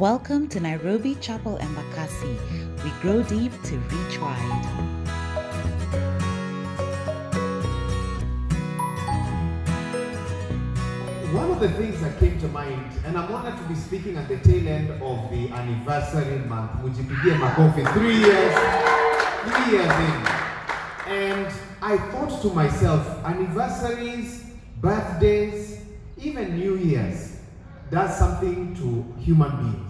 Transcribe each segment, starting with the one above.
Welcome to Nairobi Chapel Embakasi. We grow deep to reach wide. One of the things that came to mind, and I'm honored to be speaking at the tail end of the anniversary month, Mujipigie Makofi, three years, three years in. And I thought to myself, anniversaries, birthdays, even New Year's does something to human beings.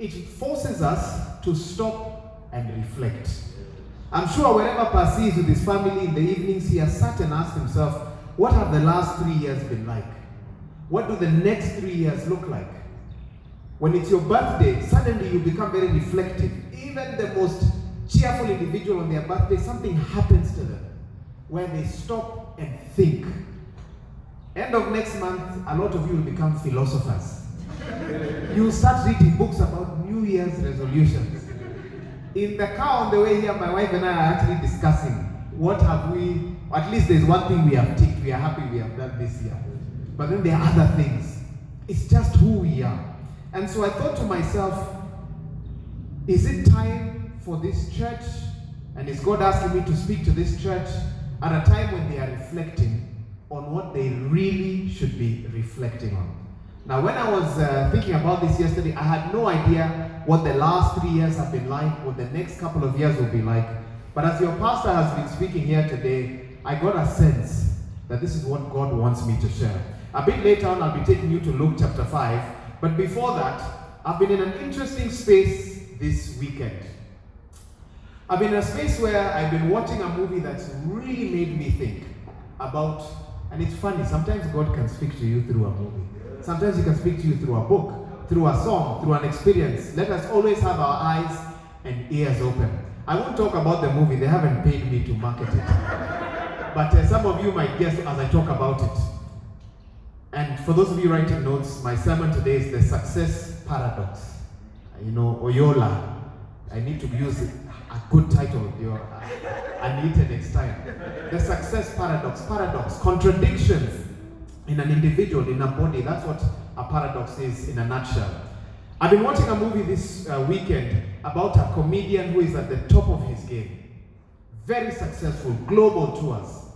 It forces us to stop and reflect. I'm sure wherever Percy is with his family in the evenings, he has sat and asked himself, what have the last three years been like? What do the next three years look like? When it's your birthday, suddenly you become very reflective. Even the most cheerful individual on their birthday, something happens to them where they stop and think. End of next month, a lot of you will become philosophers. You start reading books about New Year's resolutions. In the car on the way here, my wife and I are actually discussing what have we, at least there's one thing we have ticked, we are happy we have done this year. But then there are other things. It's just who we are. And so I thought to myself, is it time for this church? And is God asking me to speak to this church at a time when they are reflecting on what they really should be reflecting on? Now, when I was uh, thinking about this yesterday, I had no idea what the last three years have been like, what the next couple of years will be like. But as your pastor has been speaking here today, I got a sense that this is what God wants me to share. A bit later on, I'll be taking you to Luke chapter 5. But before that, I've been in an interesting space this weekend. I've been in a space where I've been watching a movie that's really made me think about, and it's funny, sometimes God can speak to you through a movie. Sometimes He can speak to you through a book, through a song, through an experience. Let us always have our eyes and ears open. I won't talk about the movie, they haven't paid me to market it. But uh, some of you might guess as I talk about it. And for those of you writing notes, my sermon today is the success paradox. You know, Oyola. I need to use a good title. Your, I need it next time. The success paradox. Paradox. Contradictions in an individual, in a body. That's what a paradox is in a nutshell. I've been watching a movie this uh, weekend about a comedian who is at the top of his game. Very successful, global tours.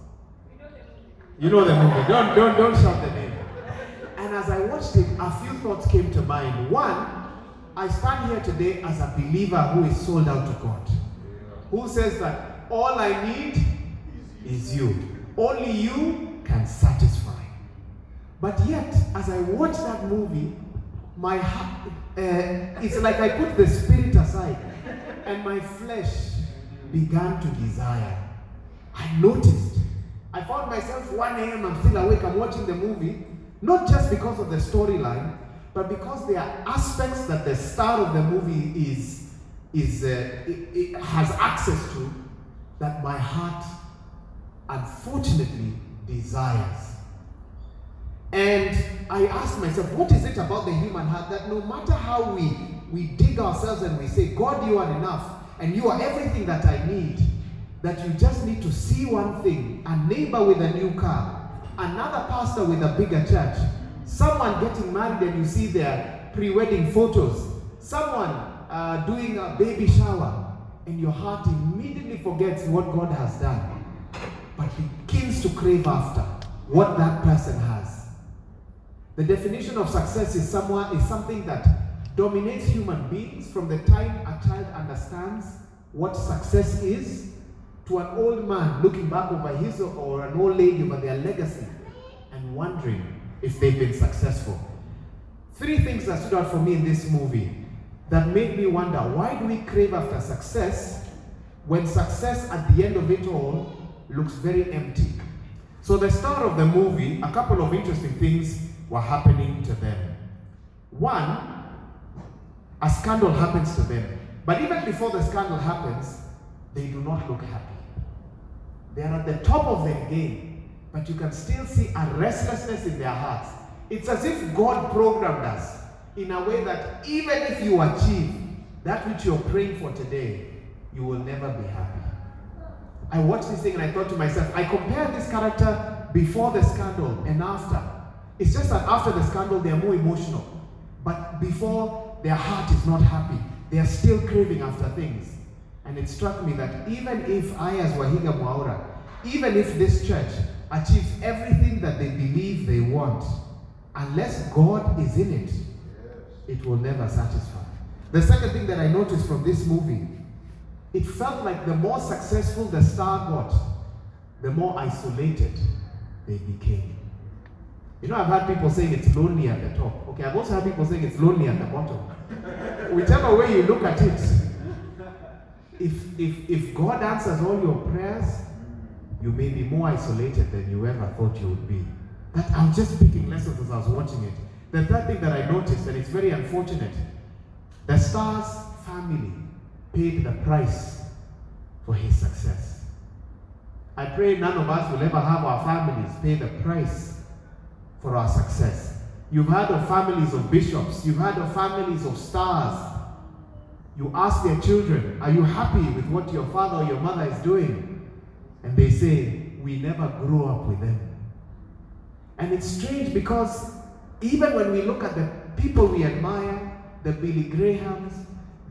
You know the movie. Don't, don't, don't shout the name. And as I watched it, a few thoughts came to mind. One, I stand here today as a believer who is sold out to God. Who says that all I need is you. Only you can satisfy. But yet, as I watch that movie, my heart, uh, it's like I put the spirit aside and my flesh began to desire. I noticed. I found myself 1 a.m. I'm still awake. I'm watching the movie, not just because of the storyline, but because there are aspects that the star of the movie is is uh, it, it has access to that my heart unfortunately desires. And I asked myself, what is it about the human heart that no matter how we we dig ourselves and we say, God, you are enough, and you are everything that I need, that you just need to see one thing a neighbor with a new car, another pastor with a bigger church, someone getting married and you see their pre wedding photos, someone uh, doing a baby shower, and your heart immediately forgets what God has done, but begins to crave after what that person has. The definition of success is someone is something that dominates human beings from the time a child understands what success is to an old man looking back over his or an old lady over their legacy and wondering if they've been successful. Three things that stood out for me in this movie that made me wonder why do we crave after success when success at the end of it all looks very empty? So, the star of the movie, a couple of interesting things were happening to them. One, a scandal happens to them. But even before the scandal happens, they do not look happy. They are at the top of their game, but you can still see a restlessness in their hearts. It's as if God programmed us in a way that even if you achieve that which you're praying for today, you will never be happy. I watched this thing and I thought to myself, I compare this character before the scandal and after. It's just that after the scandal, they're more emotional. But before, their heart is not happy. They are still craving after things. And it struck me that even if I, as Waihiga Mwaura, even if this church achieves everything that they believe they want, unless God is in it, it will never satisfy. The second thing that I noticed from this movie, it felt like the more successful the star got, the more isolated they became. You know, I've had people saying it's lonely at the top. Okay, I've also had people saying it's lonely at the bottom. Whichever way you look at it, if, if, if God answers all your prayers, you may be more isolated than you ever thought you would be. That I was just picking lessons as I was watching it. The third thing that I noticed, and it's very unfortunate, the star's family paid the price for his success. I pray none of us will ever have our families pay the price for our success. You've heard of families of bishops, you've heard of families of stars. You ask their children, Are you happy with what your father or your mother is doing? And they say, We never grew up with them. And it's strange because even when we look at the people we admire, the Billy Grahams,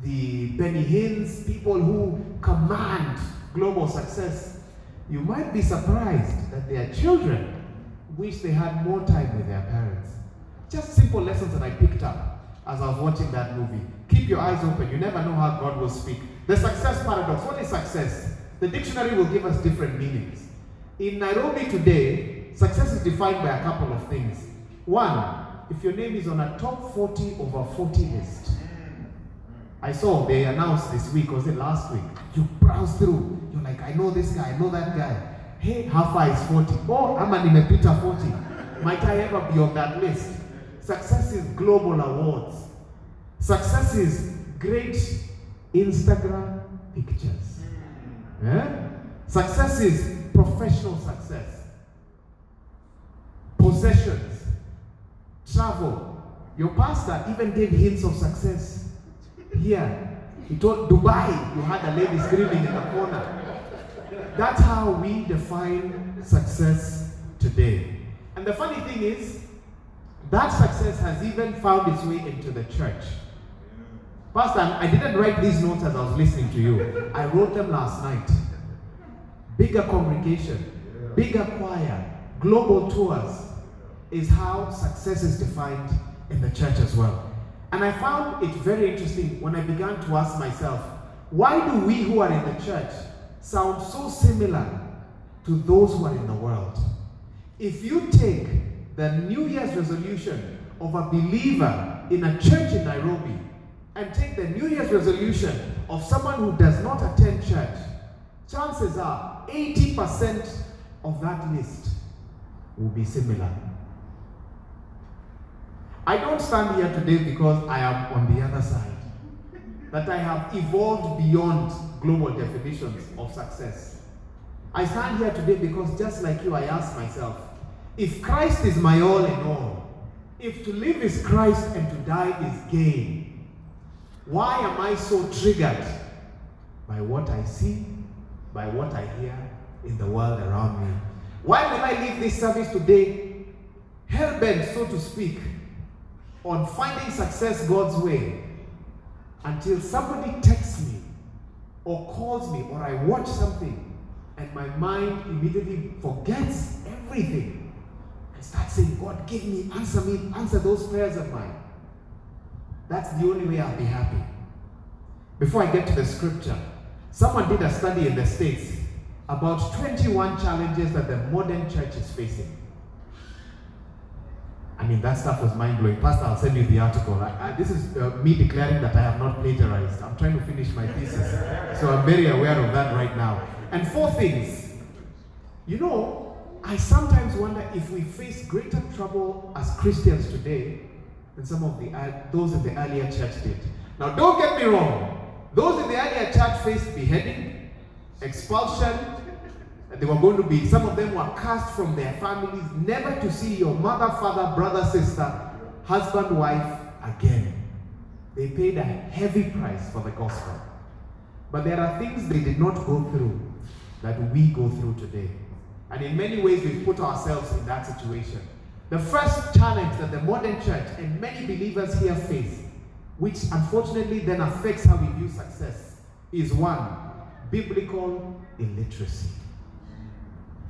the Benny Hinns, people who command global success, you might be surprised that their children wish they had more time with their parents. Just simple lessons that I picked up as I was watching that movie. Keep your eyes open. You never know how God will speak. The success paradox. What is success? The dictionary will give us different meanings. In Nairobi today, success is defined by a couple of things. One, if your name is on a top 40 over 40 list. I saw they announced this week, was it last week? You browse through, you're like, I know this guy, I know that guy. Hey, how far is 40? Oh, I'm an nimepita 40. Might I ever be on that list? Success is global awards. Success is great Instagram pictures. Eh? Success is professional success. Possessions. Travel. Your pastor even gave hints of success. Here, he told Dubai, you had a lady screaming in the corner. That's how we define success today. And the funny thing is, that success has even found its way into the church. Pastor, I didn't write these notes as I was listening to you. I wrote them last night. Bigger congregation, bigger choir, global tours is how success is defined in the church as well. And I found it very interesting when I began to ask myself, why do we who are in the church sound so similar to those who are in the world? If you take the New Year's resolution of a believer in a church in Nairobi and take the New Year's resolution of someone who does not attend church, chances are 80% of that list will be similar. I don't stand here today because I am on the other side. That I have evolved beyond global definitions of success. I stand here today because just like you, I ask myself, if Christ is my all in all, if to live is Christ and to die is gain, why am I so triggered by what I see, by what I hear in the world around me? Why will I leave this service today hell bent, so to speak, on finding success God's way until somebody texts me or calls me or I watch something and my mind immediately forgets everything and starts saying, God, give me, answer me, answer those prayers of mine. That's the only way I'll be happy. Before I get to the scripture, someone did a study in the States about 21 challenges that the modern church is facing. I mean, that stuff was mind blowing. Pastor, I'll send you the article. I, I, this is uh, me declaring that I have not plagiarized. I'm trying to finish my thesis. So I'm very aware of that right now. And four things. You know, I sometimes wonder if we face greater trouble as Christians today than some of the those in the earlier church did. Now, don't get me wrong. Those in the earlier church faced beheading, expulsion, they were going to be, some of them were cast from their families, never to see your mother, father, brother, sister, husband, wife again. They paid a heavy price for the gospel. But there are things they did not go through that we go through today. And in many ways, we've put ourselves in that situation. The first challenge that the modern church and many believers here face which unfortunately then affects how we view success, is one biblical illiteracy.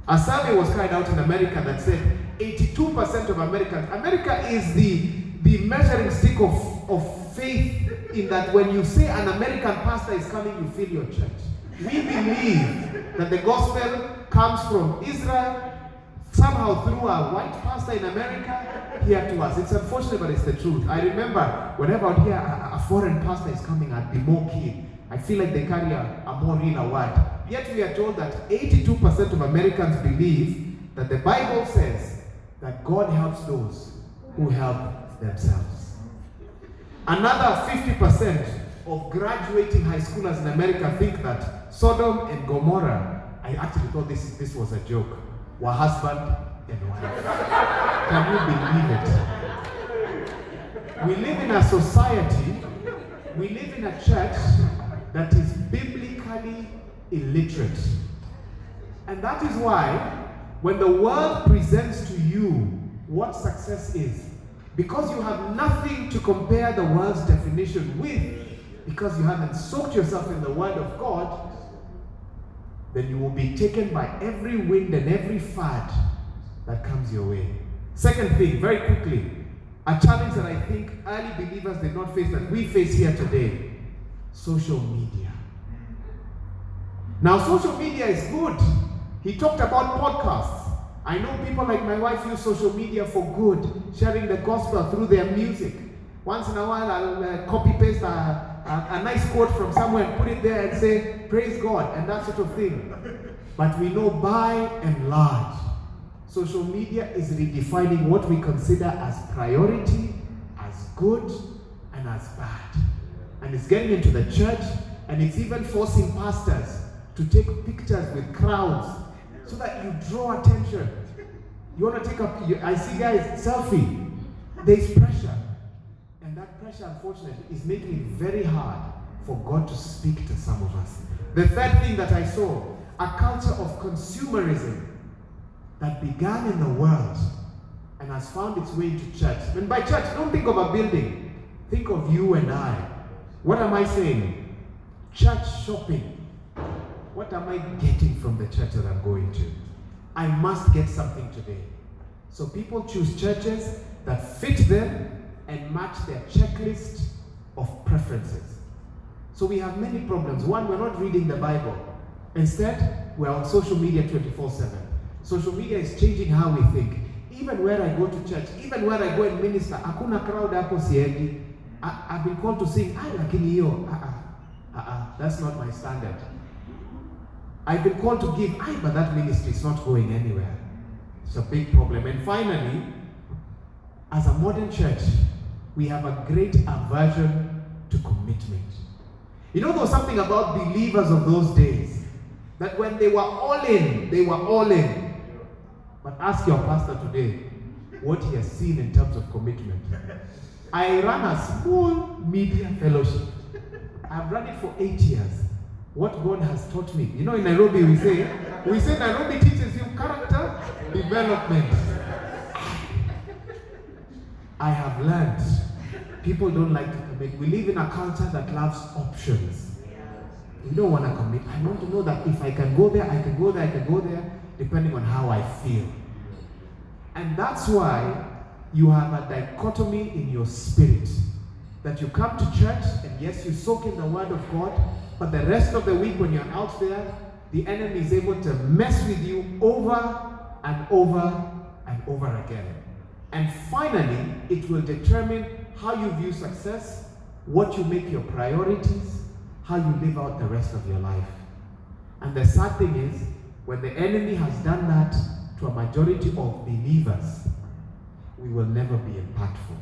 A survey was carried out in America that said 82% of Americans, America is the, the measuring stick of, of faith in that when you say an American pastor is coming, you fill your church. We believe that the gospel comes from Israel, somehow through a white pastor in America, here to us. It's unfortunate, but it's the truth. I remember whenever hear a, a foreign pastor is coming, I'd be more keen. I feel like they carry a, a more real word. Yet we are told that 82% of Americans believe that the Bible says that God helps those who help themselves. Another 50% of graduating high schoolers in America think that Sodom and Gomorrah, I actually thought this, this was a joke, were husband and wife. Can you believe it? We live in a society, we live in a church that is biblically illiterate. And that is why when the world presents to you what success is, because you have nothing to compare the world's definition with, because you haven't soaked yourself in the Word of God, then you will be taken by every wind and every fad that comes your way. Second thing, very quickly, a challenge that I think early believers did not face that we face here today social media. Now, social media is good. He talked about podcasts. I know people like my wife use social media for good, sharing the gospel through their music. Once in a while, I'll uh, copy paste a, a, a nice quote from somewhere and put it there and say, Praise God, and that sort of thing. But we know by and large, social media is redefining what we consider as priority, as good, and as bad. And it's getting into the church, and it's even forcing pastors to take pictures with crowds so that you draw attention. You want to take a, you, I see guys, selfie. There's pressure. And that pressure, unfortunately, is making it very hard for God to speak to some of us. The third thing that I saw, a culture of consumerism that began in the world and has found its way into church. And by church, don't think of a building. Think of you and I. What am I saying? Church shopping. What am I getting from the church that I'm going to? I must get something today. So people choose churches that fit them and match their checklist of preferences. So we have many problems. One, we're not reading the Bible. Instead, we're on social media 24 7. Social media is changing how we think. Even where I go to church, even where I go and minister, hakuna crowd hapo siendi. I- I've been called to sing, I lakini hiyo, ah, ah, ah, ah, that's not my standard. I've been called to give, ah, but that ministry is not going anywhere. It's a big problem. And finally, as a modern church, we have a great aversion to commitment. You know, there was something about believers of those days that when they were all in, they were all in. But ask your pastor today what he has seen in terms of commitment. I run a small media fellowship. I've run it for eight years. What God has taught me. You know, in Nairobi we say, we say Nairobi teaches you character development. I have learned people don't like to commit. We live in a culture that loves options. We don't want to commit. I want to know that if I can go there, I can go there, I can go there, depending on how I feel. And that's why you have a dichotomy in your spirit. That you come to church, and yes, you soak in the Word of God, but the rest of the week when you're out there, the enemy is able to mess with you over and over and over again. And finally, it will determine how you view success, what you make your priorities, how you live out the rest of your life. And the sad thing is, when the enemy has done that to a majority of believers, we will never be impactful.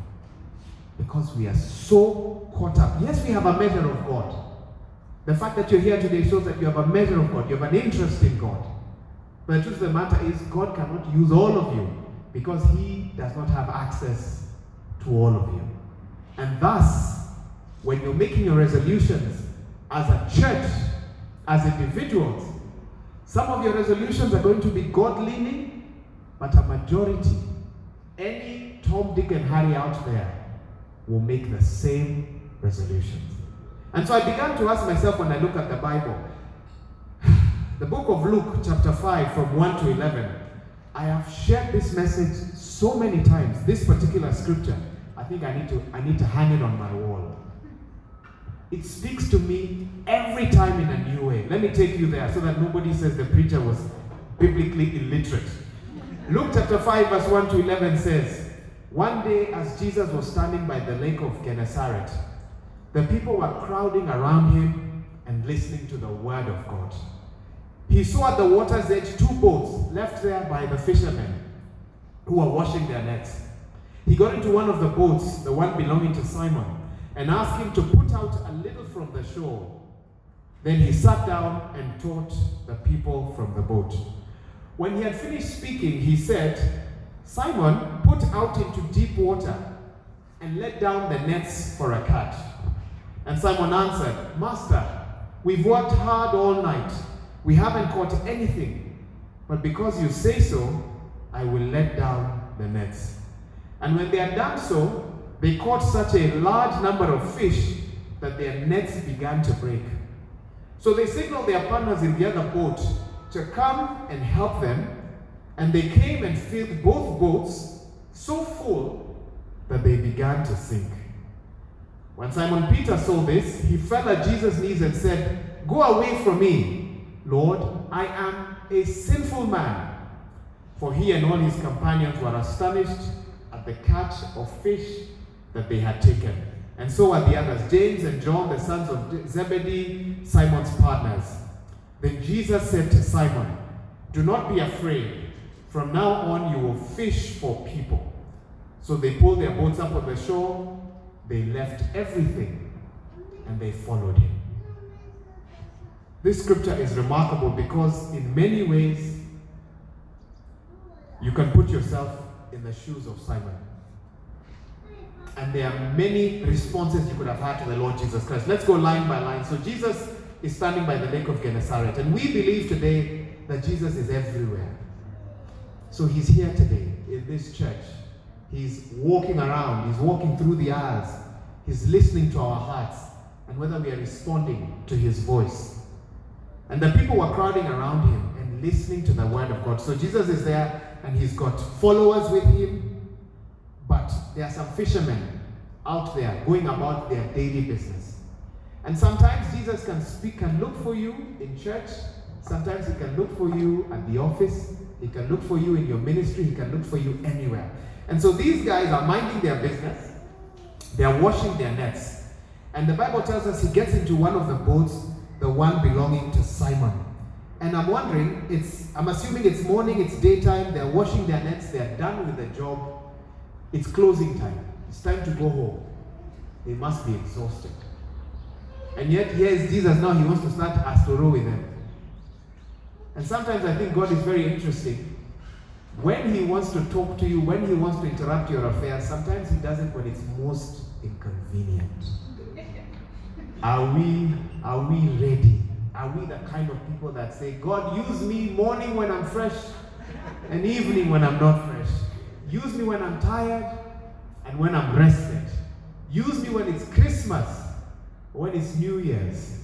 Because we are so caught up. Yes, we have a measure of God. The fact that you're here today shows that you have a measure of God, you have an interest in God. But the truth of the matter is, God cannot use all of you because He does not have access to all of you. And thus, when you're making your resolutions as a church, as individuals, some of your resolutions are going to be God leaning, but a majority, any Tom, Dick, and Harry out there, will make the same resolutions. And so I began to ask myself when I look at the Bible, the book of Luke, chapter 5, from 1 to 11, I have shared this message so many times. This particular scripture, I think I need to, I need to hang it on my wall. It speaks to me every time in a new way. Let me take you there so that nobody says the preacher was biblically illiterate. Luke chapter 5, verse 1 to 11 says, One day, as Jesus was standing by the lake of Gennesaret, the people were crowding around him and listening to the word of God. He saw at the water's edge two boats left there by the fishermen who were washing their nets. He got into one of the boats, the one belonging to Simon, and asked him to put out a little from the shore. Then he sat down and taught the people from the boat. When he had finished speaking, he said, Simon, put out into deep water and let down the nets for a catch. And Simon answered, Master, we've worked hard all night. We haven't caught anything. But because you say so, I will let down the nets. And when they had done so, they caught such a large number of fish that their nets began to break. So they signaled their partners in the other boat to come and help them. And they came and filled both boats so full that they began to sink. When Simon Peter saw this, he fell at Jesus' knees and said, Go away from me, Lord, I am a sinful man. For he and all his companions were astonished at the catch of fish that they had taken. And so are the others, James and John, the sons of Zebedee, Simon's partners. Then Jesus said to Simon, Do not be afraid. From now on, you will fish for people. So they pulled their boats up on the shore, they left everything, and they followed him. This scripture is remarkable because, in many ways, you can put yourself in the shoes of Simon. And there are many responses you could have had to the Lord Jesus Christ. Let's go line by line. So, Jesus is standing by the lake of Gennesaret, and we believe today that Jesus is everywhere. So, he's here today in this church. He's walking around, he's walking through the aisles, he's listening to our hearts, and whether we are responding to his voice. And the people were crowding around him and listening to the word of God. So, Jesus is there, and he's got followers with him. But there are some fishermen out there going about their daily business. And sometimes Jesus can speak, can look for you in church. Sometimes he can look for you at the office. He can look for you in your ministry. He can look for you anywhere. And so these guys are minding their business. They are washing their nets. And the Bible tells us he gets into one of the boats, the one belonging to Simon. And I'm wondering, it's I'm assuming it's morning, it's daytime, they're washing their nets, they're done with the job. It's closing time. It's time to go home. They must be exhausted. And yet, here is Jesus now, he wants to start a story with them. And sometimes I think God is very interesting. When he wants to talk to you, when he wants to interrupt your affairs, sometimes he does it when it's most inconvenient. Are we, are we ready? Are we the kind of people that say, God, use me morning when I'm fresh and evening when I'm not fresh? Use me when I'm tired and when I'm rested. Use me when it's Christmas when it's New Year's.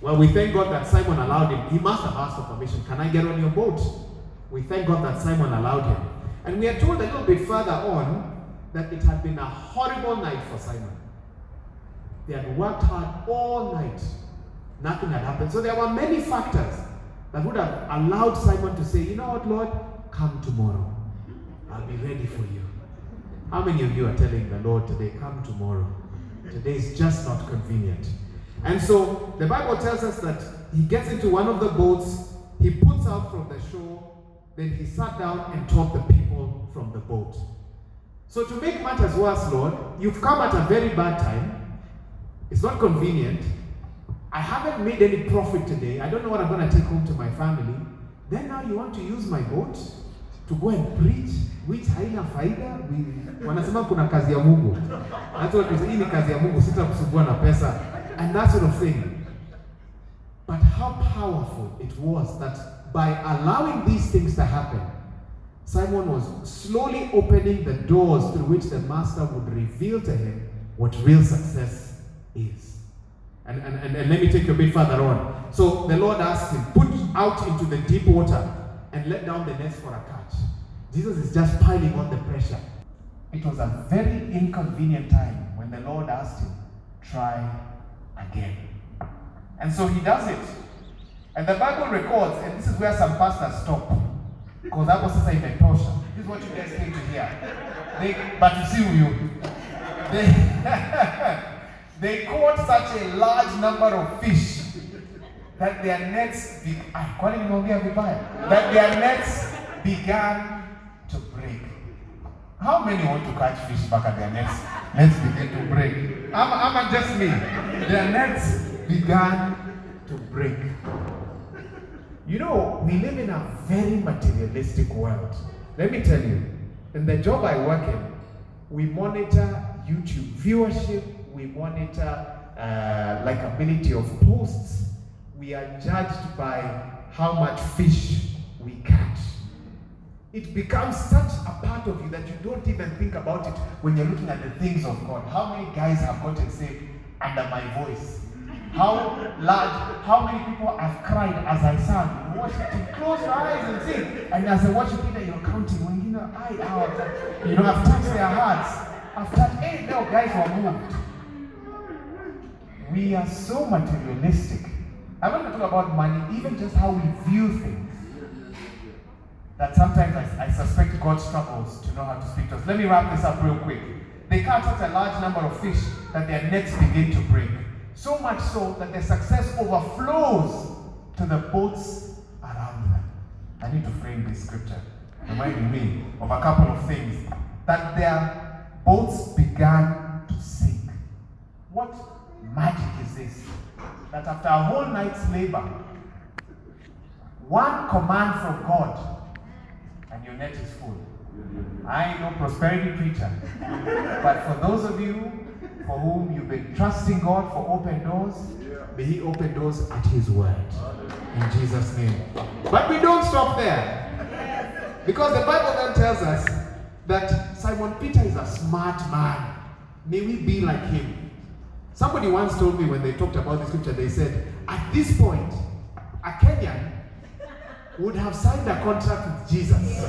Well, we thank God that Simon allowed him. He must have asked for permission. Can I get on your boat? We thank God that Simon allowed him. And we are told a little bit further on that it had been a horrible night for Simon. They had worked hard all night. Nothing had happened. So there were many factors that would have allowed Simon to say, you know what, Lord, come tomorrow. I'll be ready for you. How many of you are telling the Lord today, come tomorrow? Today is just not convenient. And so the Bible tells us that he gets into one of the boats, he puts out from the shore, then he sat down and taught the people from the boat. So to make matters worse, Lord, you've come at a very bad time. It's not convenient. I haven't made any profit today. I don't know what I'm going to take home to my family. Then now you want to use my boat to go and preach which haina faida. We, wanasema kuna kazi ya Mungu. That's what hii ni kazi ya Mungu, sitakusumbua na pesa and that sort of thing. But how powerful it was that by allowing these things to happen, Simon was slowly opening the doors through which the master would reveal to him what real success is. And, and, and, and let me take you a bit further on. So the Lord asked him, Put out into the deep water and let down the nets for a catch. Jesus is just piling on the pressure. It was a very inconvenient time when the Lord asked him, Try again. And so he does it. And the Bible records, and this is where some pastors stop. Because that was a imetosha. This is what you guys came to hear. They, but you see you. They, they caught such a large number of fish that their nets, be, ah, that their nets began to break. How many want to catch fish back at their nets? Nets begin to break. I'm, I'm just me. Their nets began to break. You know, we live in a very materialistic world. Let me tell you, in the job I work in, we monitor YouTube viewership, we monitor uh, likability of posts. We are judged by how much fish we catch. It becomes such a part of you that you don't even think about it when you're looking at the things of God. How many guys have gotten saved under my voice? How large, how many people have cried as I sang? Worship, close your eyes and sing. And as I worship it, you're counting. When you know, I out, you know, I've touched their hearts. I've touched, hey, no, guys were moved. We are so materialistic. I want to talk about money, even just how we view things. That sometimes I, I suspect God struggles to know how to speak to us. Let me wrap this up real quick. They catch such a large number of fish that their nets begin to break. So much so that their success overflows to the boats around them. I need to frame this scripture, reminding me of a couple of things. That their boats began to sink. What magic is this? That after a whole night's labor, one command from God, and your net is full. I ain't no prosperity preacher. but for those of you for whom you've been trusting God for open doors, may He open doors at His word. In Jesus' name. But we don't stop there. Because the Bible then tells us that Simon Peter is a smart man. May we be like him. Somebody once told me when they talked about the scripture, they said, at this point, a Kenyan would have signed a contract with Jesus.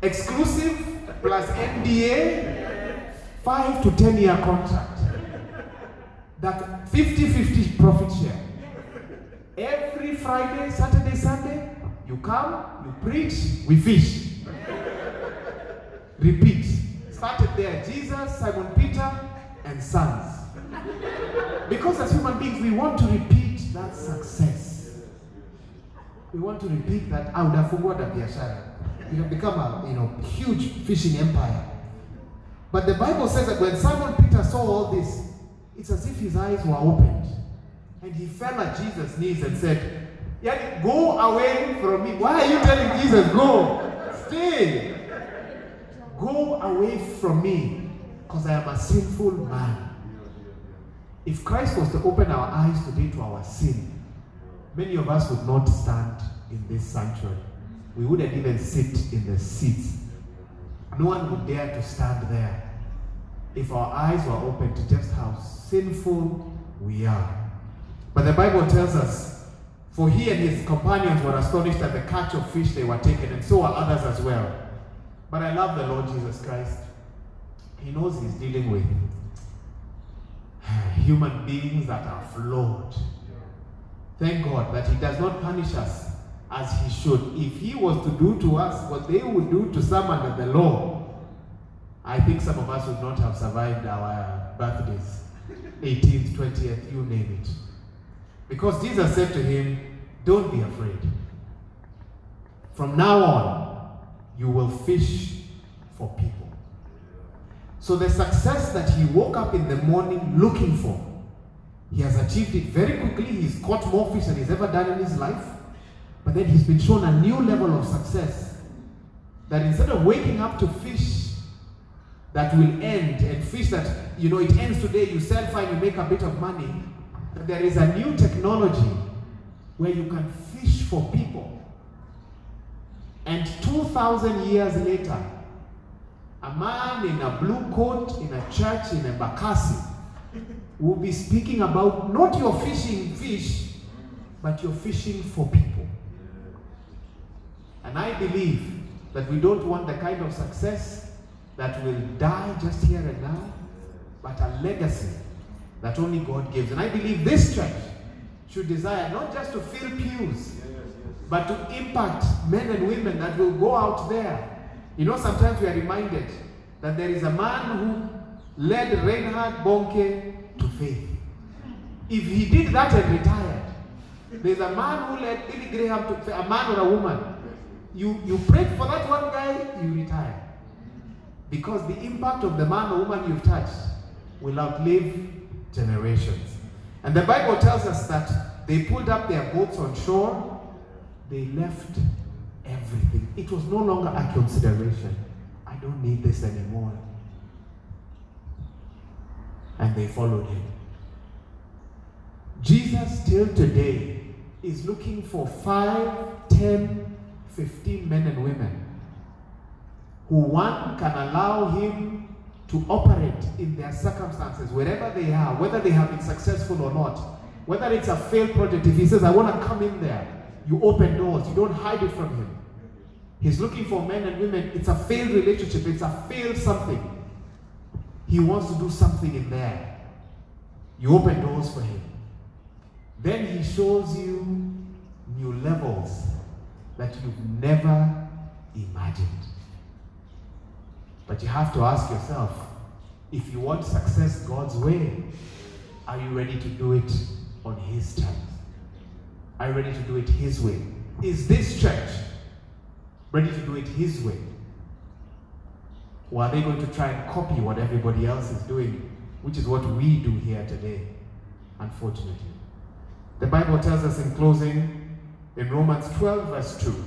Exclusive plus NDA, five to ten year contract. That 50 50 profit share. Every Friday, Saturday, Sunday, you come, you preach, we fish. Repeat. Started there Jesus, Simon Peter, and sons. Because as human beings, we want to repeat that success. We want to repeat that would have forgotten biashara. We have become a you know huge fishing empire. But the Bible says that when Simon Peter saw all this, it's as if his eyes were opened. And he fell at Jesus' knees and said, yeah, Go away from me. Why are you telling Jesus, Go? Stay. Go away from me, because I am a sinful man. If Christ was to open our eyes today to our sin, many of us would not stand in this sanctuary. We wouldn't even sit in the seats. No one would dare to stand there if our eyes were open to just how sinful we are. But the Bible tells us, for he and his companions were astonished at the catch of fish they were taken, and so are others as well. But I love the Lord Jesus Christ. He knows he's dealing with human beings that are flawed. Thank God that he does not punish us as he should. If he was to do to us what they would do to some under the law, I think some of us would not have survived our birthdays. 18th, 20th, you name it. Because Jesus said to him, Don't be afraid. From now on, you will fish for people. So the success that he woke up in the morning looking for, he has achieved it very quickly. He's caught more fish than he's ever done in his life. But then he's been shown a new level of success. That instead of waking up to fish that will end and fish that, you know, it ends today, you sell fine, you make a bit of money, there is a new technology where you can fish for people. And 2,000 years later, a man in a blue coat in a church in Embakasi We'll be speaking about not your fishing fish, but your fishing for people. And I believe that we don't want the kind of success that will die just here and now, but a legacy that only God gives. And I believe this church should desire not just to fill pews, but to impact men and women that will go out there. You know, sometimes we are reminded that there is a man who led Reinhard Bonnke faith. If he did that and retired, there's a man who led Billy Graham to a man or a woman. You, you prayed for that one guy, you retire. Because the impact of the man or woman you've touched will outlive generations. And the Bible tells us that they pulled up their boats on shore, they left everything. It was no longer a consideration. I don't need this anymore. And they followed him. Jesus still today is looking for 5, 10, 15 men and women who one can allow him to operate in their circumstances, wherever they are, whether they have been successful or not, whether it's a failed project. If he says, I want to come in there, you open doors, you don't hide it from him. He's looking for men and women. It's a failed relationship, it's a failed something. He wants to do something in there. You open doors for him. Then he shows you new levels that you've never imagined. But you have to ask yourself if you want success God's way, are you ready to do it on His terms? Are you ready to do it His way? Is this church ready to do it His way? Or are they going to try and copy what everybody else is doing, which is what we do here today, unfortunately? The Bible tells us in closing in Romans 12, verse 2,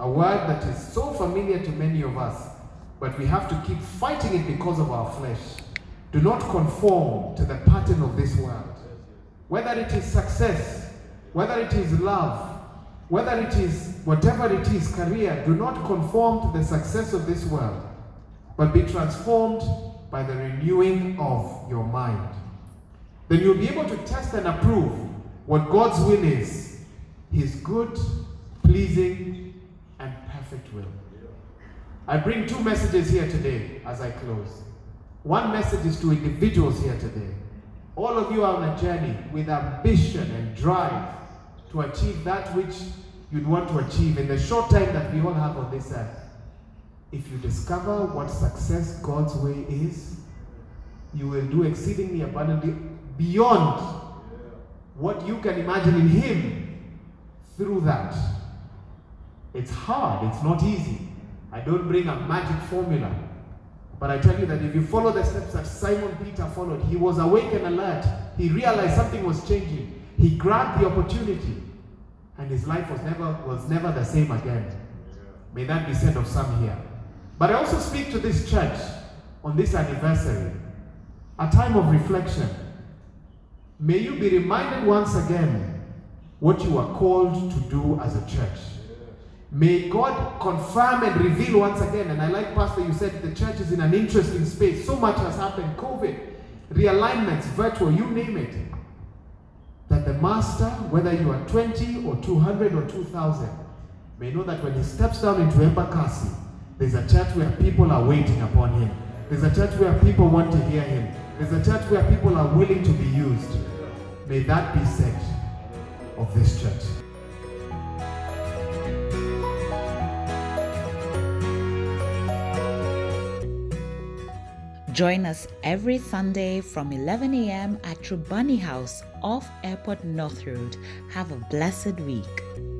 a word that is so familiar to many of us, but we have to keep fighting it because of our flesh. Do not conform to the pattern of this world. Whether it is success, whether it is love, whether it is whatever it is, career, do not conform to the success of this world, but be transformed by the renewing of your mind. Then you'll be able to test and approve what God's will is His good, pleasing, and perfect will. I bring two messages here today as I close. One message is to individuals here today. All of you are on a journey with ambition and drive to achieve that which you'd want to achieve in the short time that we all have on this earth. If you discover what success God's way is, you will do exceedingly abundantly beyond what you can imagine in Him through that. It's hard, it's not easy. I don't bring a magic formula. But I tell you that if you follow the steps that Simon Peter followed, he was awake and alert. He realized something was changing. He grabbed the opportunity, and his life was never was never the same again. May that be said of some here. But I also speak to this church on this anniversary, a time of reflection. May you be reminded once again what you are called to do as a church. May God confirm and reveal once again. And I like, Pastor, you said the church is in an interesting space. So much has happened COVID, realignments, virtual, you name it. That the Master, whether you are 20 or 200 or 2,000, may know that when he steps down into Embakasi, there's a church where people are waiting upon him. There's a church where people want to hear him. There's a church where people are willing to be used. May that be said of this church. Join us every Sunday from 11 a.m. at Trubani House off Airport North Road. Have a blessed week.